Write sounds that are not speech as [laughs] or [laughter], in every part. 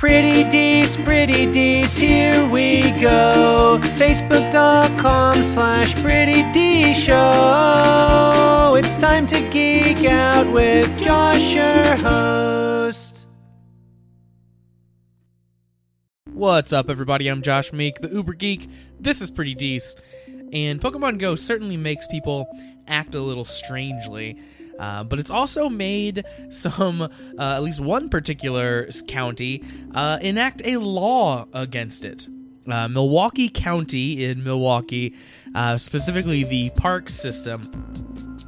Pretty Dees, Pretty Dees, here we go. Facebook.com slash Pretty D Show. It's time to geek out with Josh, your host. What's up, everybody? I'm Josh Meek, the Uber Geek. This is Pretty Dees. And Pokemon Go certainly makes people act a little strangely. Uh, but it's also made some, uh, at least one particular county, uh, enact a law against it. Uh, Milwaukee County in Milwaukee, uh, specifically the park system,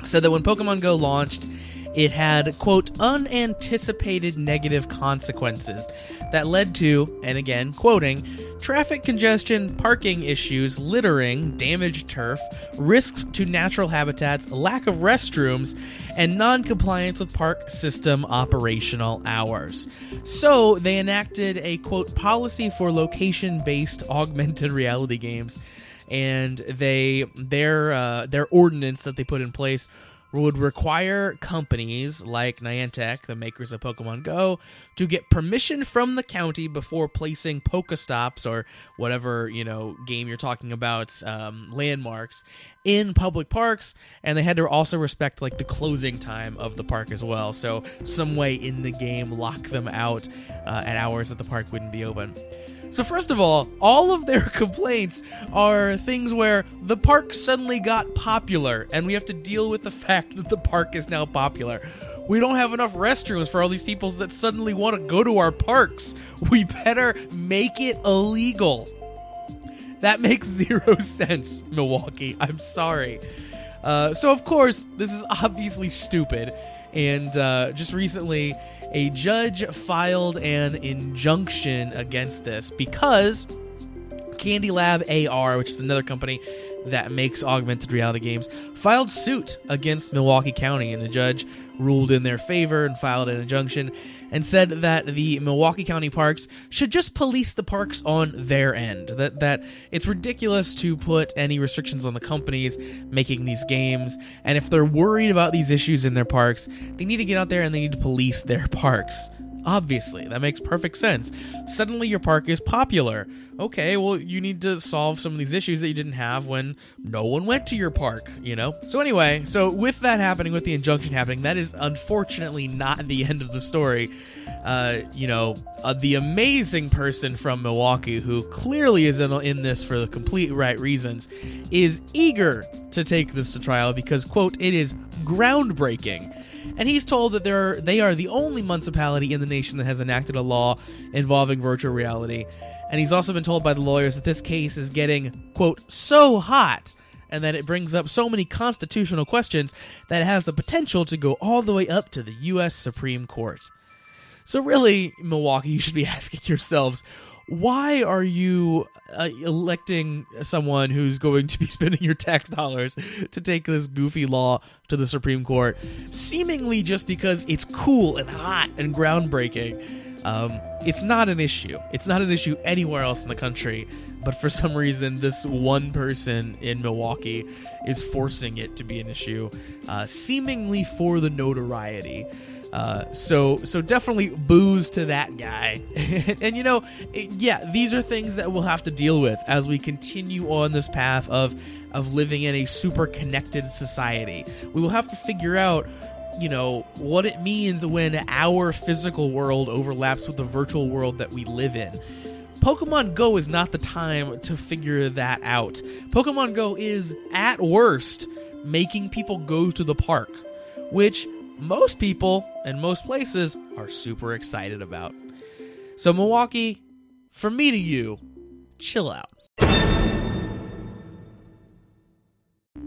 said that when Pokemon Go launched, it had, quote, unanticipated negative consequences that led to, and again, quoting, traffic congestion, parking issues, littering, damaged turf, risks to natural habitats, lack of restrooms, and non compliance with park system operational hours. So they enacted a, quote, policy for location based augmented [laughs] reality games. And they their uh, their ordinance that they put in place would require companies like Niantic, the makers of Pokemon Go, to get permission from the county before placing Pokestops or whatever you know game you're talking about um, landmarks in public parks, and they had to also respect like the closing time of the park as well. So some way in the game lock them out uh, at hours that the park wouldn't be open. So, first of all, all of their [laughs] complaints are things where the park suddenly got popular, and we have to deal with the fact that the park is now popular. We don't have enough restrooms for all these people that suddenly want to go to our parks. [laughs] We better make it illegal. That makes [laughs] zero sense, Milwaukee. I'm sorry. Uh, so, of course, this is obviously stupid. And uh, just recently, a judge filed an injunction against this because Candy Lab AR, which is another company that makes augmented reality games, filed suit against Milwaukee County, and the judge ruled in their favor and filed an injunction and said that the Milwaukee County parks should just police the parks on their end. That that it's ridiculous to put any restrictions on the companies making these games, and if they're worried about these issues in their parks, they need to get out there and they need to police their parks. Obviously, that makes perfect sense. Suddenly, your park is popular. Okay, well, you need to solve some of these issues that you didn't have when no one went to your park, you know? So, anyway, so with that happening, with the injunction happening, that is unfortunately not the end of the story. Uh, you know, uh, the amazing person from Milwaukee, who clearly is in, in this for the complete right reasons, is eager to take this to trial because, quote, it is groundbreaking and he's told that they're, they are the only municipality in the nation that has enacted a law involving virtual reality. And he's also been told by the lawyers that this case is getting, quote, so hot, and that it brings up so many constitutional questions that it has the potential to go all the way up to the U.S. Supreme Court. So, really, Milwaukee, you should be [laughs] asking yourselves, why are you uh, electing someone who's going to be [laughs] spending your tax dollars to take this goofy law to the Supreme Court, seemingly just because it's cool and hot and groundbreaking? Um, it's not an issue. It's not an issue anywhere else in the country, but for some reason, this one person in Milwaukee is forcing it to be an issue, uh, seemingly for the notoriety. Uh, so so definitely boos to that guy. [laughs] and, you know, yeah, these are things that we'll have to deal with as we continue on this path of of living in a super connected society. We will have to figure out you know what it means when our physical world overlaps with the virtual world that we live in. Pokemon Go is not the time to figure that out. Pokemon Go is at worst making people go to the park, which most people and most places are super excited about. So, Milwaukee, from me to you, chill out.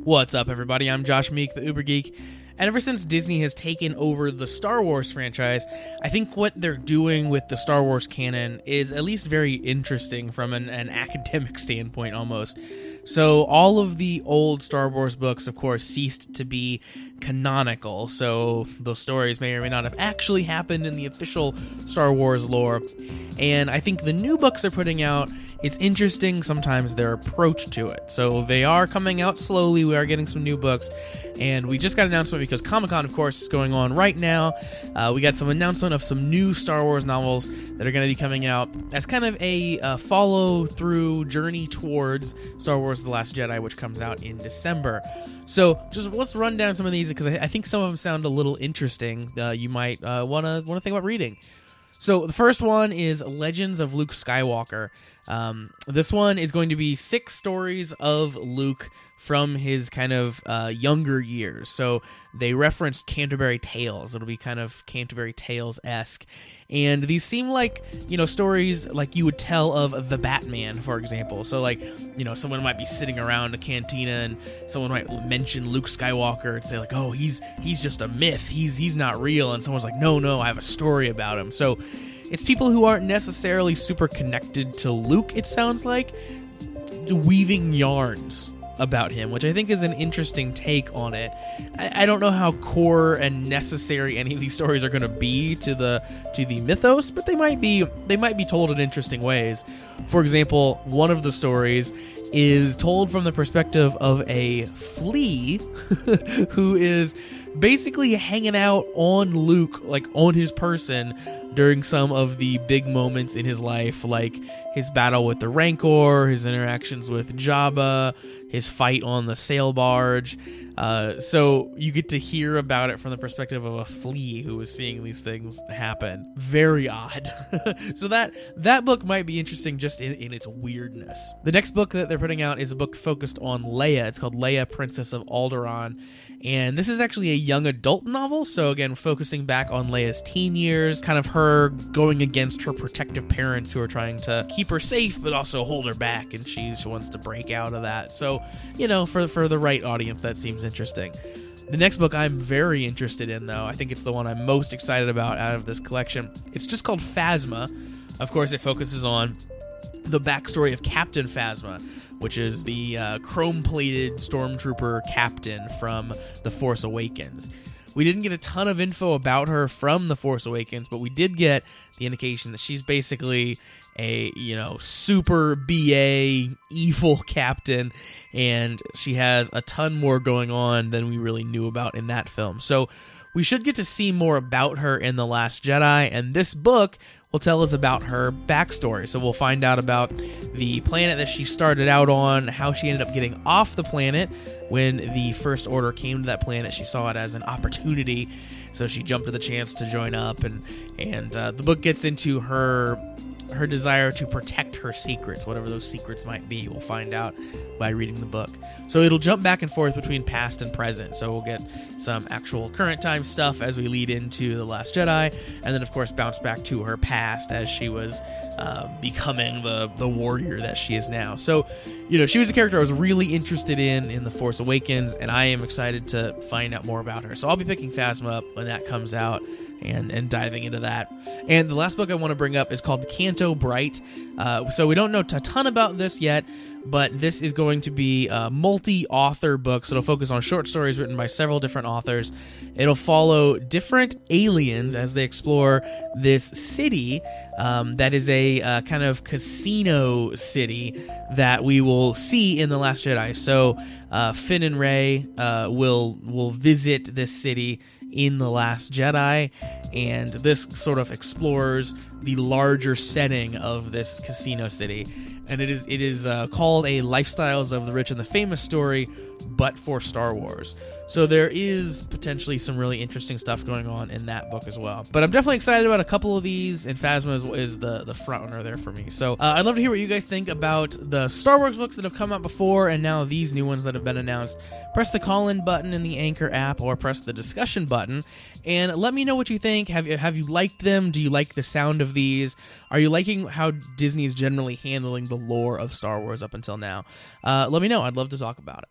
What's up, everybody? I'm Josh Meek, the Uber Geek. And ever since Disney has taken over the Star Wars franchise, I think what they're doing with the Star Wars canon is at least very interesting from an, an [laughs] academic standpoint almost. So, all of the old Star Wars books, of course, ceased to be canonical. So, those stories may or may not have actually happened in the official Star Wars lore. And I think the new books they're putting out it's interesting sometimes their approach to it. So they are coming out slowly. We are getting some new books, and we just got an announcement because Comic Con, of course, is going on right now. Uh, we got some announcement of some new Star Wars novels that are going to be coming out as kind of a uh, follow through journey towards Star Wars: The Last Jedi, which comes out in December. So just let's run down some of these because I, I think some of them sound a little interesting. Uh, you might want to want to think about reading. So the first one is Legends of Luke Skywalker. Um, this one is going to be six stories of Luke from his kind of uh, younger years. So they referenced Canterbury Tales. It'll be kind of Canterbury Tales esque. And these seem like, you know, stories like you would tell of the Batman, for example. So, like, you know, someone might be sitting around a cantina and someone might mention Luke Skywalker and say, like, oh, he's he's just a myth. He's he's not real. And someone's like, no, no, I have a story about him. So it's people who aren't necessarily super connected to Luke, it sounds like, weaving yarns about him, which I think is an interesting take on it. I, I, don't know how core and necessary any of these stories are going to be to the to the mythos, but they might be they might be told in interesting ways. For example, one of the stories is told from the perspective of a flea [laughs] who is basically hanging out on Luke, like on his person during some of the big moments in his life, like his battle with the Rancor, his interactions with Jabba, his fight on the sail barge. Uh, so you get to hear about it from the perspective of a flea who is seeing these things happen. Very odd. [laughs] so that that book might be interesting just in, in its weirdness. The next book that they're putting out is a book focused on Leia. It's called Leia, Princess of Alderaan. And this is actually a young adult novel, so again, focusing back on Leia's teen years, kind of her going against her protective parents who are trying to keep her safe but also hold her back, and she wants to break out of that. So, you know, for for the right audience, that seems interesting. The next book I'm very interested in, though, I think it's the one I'm most excited about out of this collection. It's just called Phasma. Of course, it focuses on the backstory of Captain Phasma, which is the uh, chrome plated stormtrooper captain from The Force Awakens. We didn't get a ton of info about her from The Force Awakens, but we did get the indication that she's basically a, you know, super BA evil captain and she has a ton more going on than we really knew about in that film. So we should get to see more about her in The Last Jedi, and this book will tell us about her backstory. So we'll find out about the planet that she started out on, how she ended up getting off the planet when the First Order came to that planet. She saw it as an opportunity, so she jumped at the chance to join up, and and uh, the book gets into her her desire to protect her secrets, whatever those secrets might be. We'll find out by reading the book. So it'll jump back and forth between past and present. So we'll get some actual current time stuff as we lead into The Last Jedi, and then, of course, bounce back to her past as she was uh, becoming the, the warrior that she is now. So, you know, she was a character I was really interested in in The Force Awakens, and I am excited to find out more about her. So I'll be picking Phasma up when that comes out and and diving into that. And the last book I want to bring up is called Canto Bright. Uh, so we don't know a ton about this yet, but this is going to be a multi-author book. So it'll focus on short stories written by several different authors. It'll follow different aliens as they explore this city um, that is a uh, kind of casino city that we will see in the Last Jedi. So uh, Finn and Rey uh, will will visit this city in The Last Jedi, and this sort of explores the larger setting of this casino city. And it is it is uh, called a Lifestyles of the Rich and the Famous story, but for Star Wars. So there is potentially some really interesting stuff going on in that book as well. But I'm definitely excited about a couple of these, and Phasma is, is the the front runner there for me. So uh, I'd love to hear what you guys think about the Star Wars books that have come out before, and now these new ones that have been announced. Press the call in button in the Anchor app, or press the discussion button, and let me know what you think. Have you have you liked them? Do you like the sound of these? Are you liking how Disney is generally handling the lore of Star Wars up until now? Uh, let me know. I'd love to talk about it.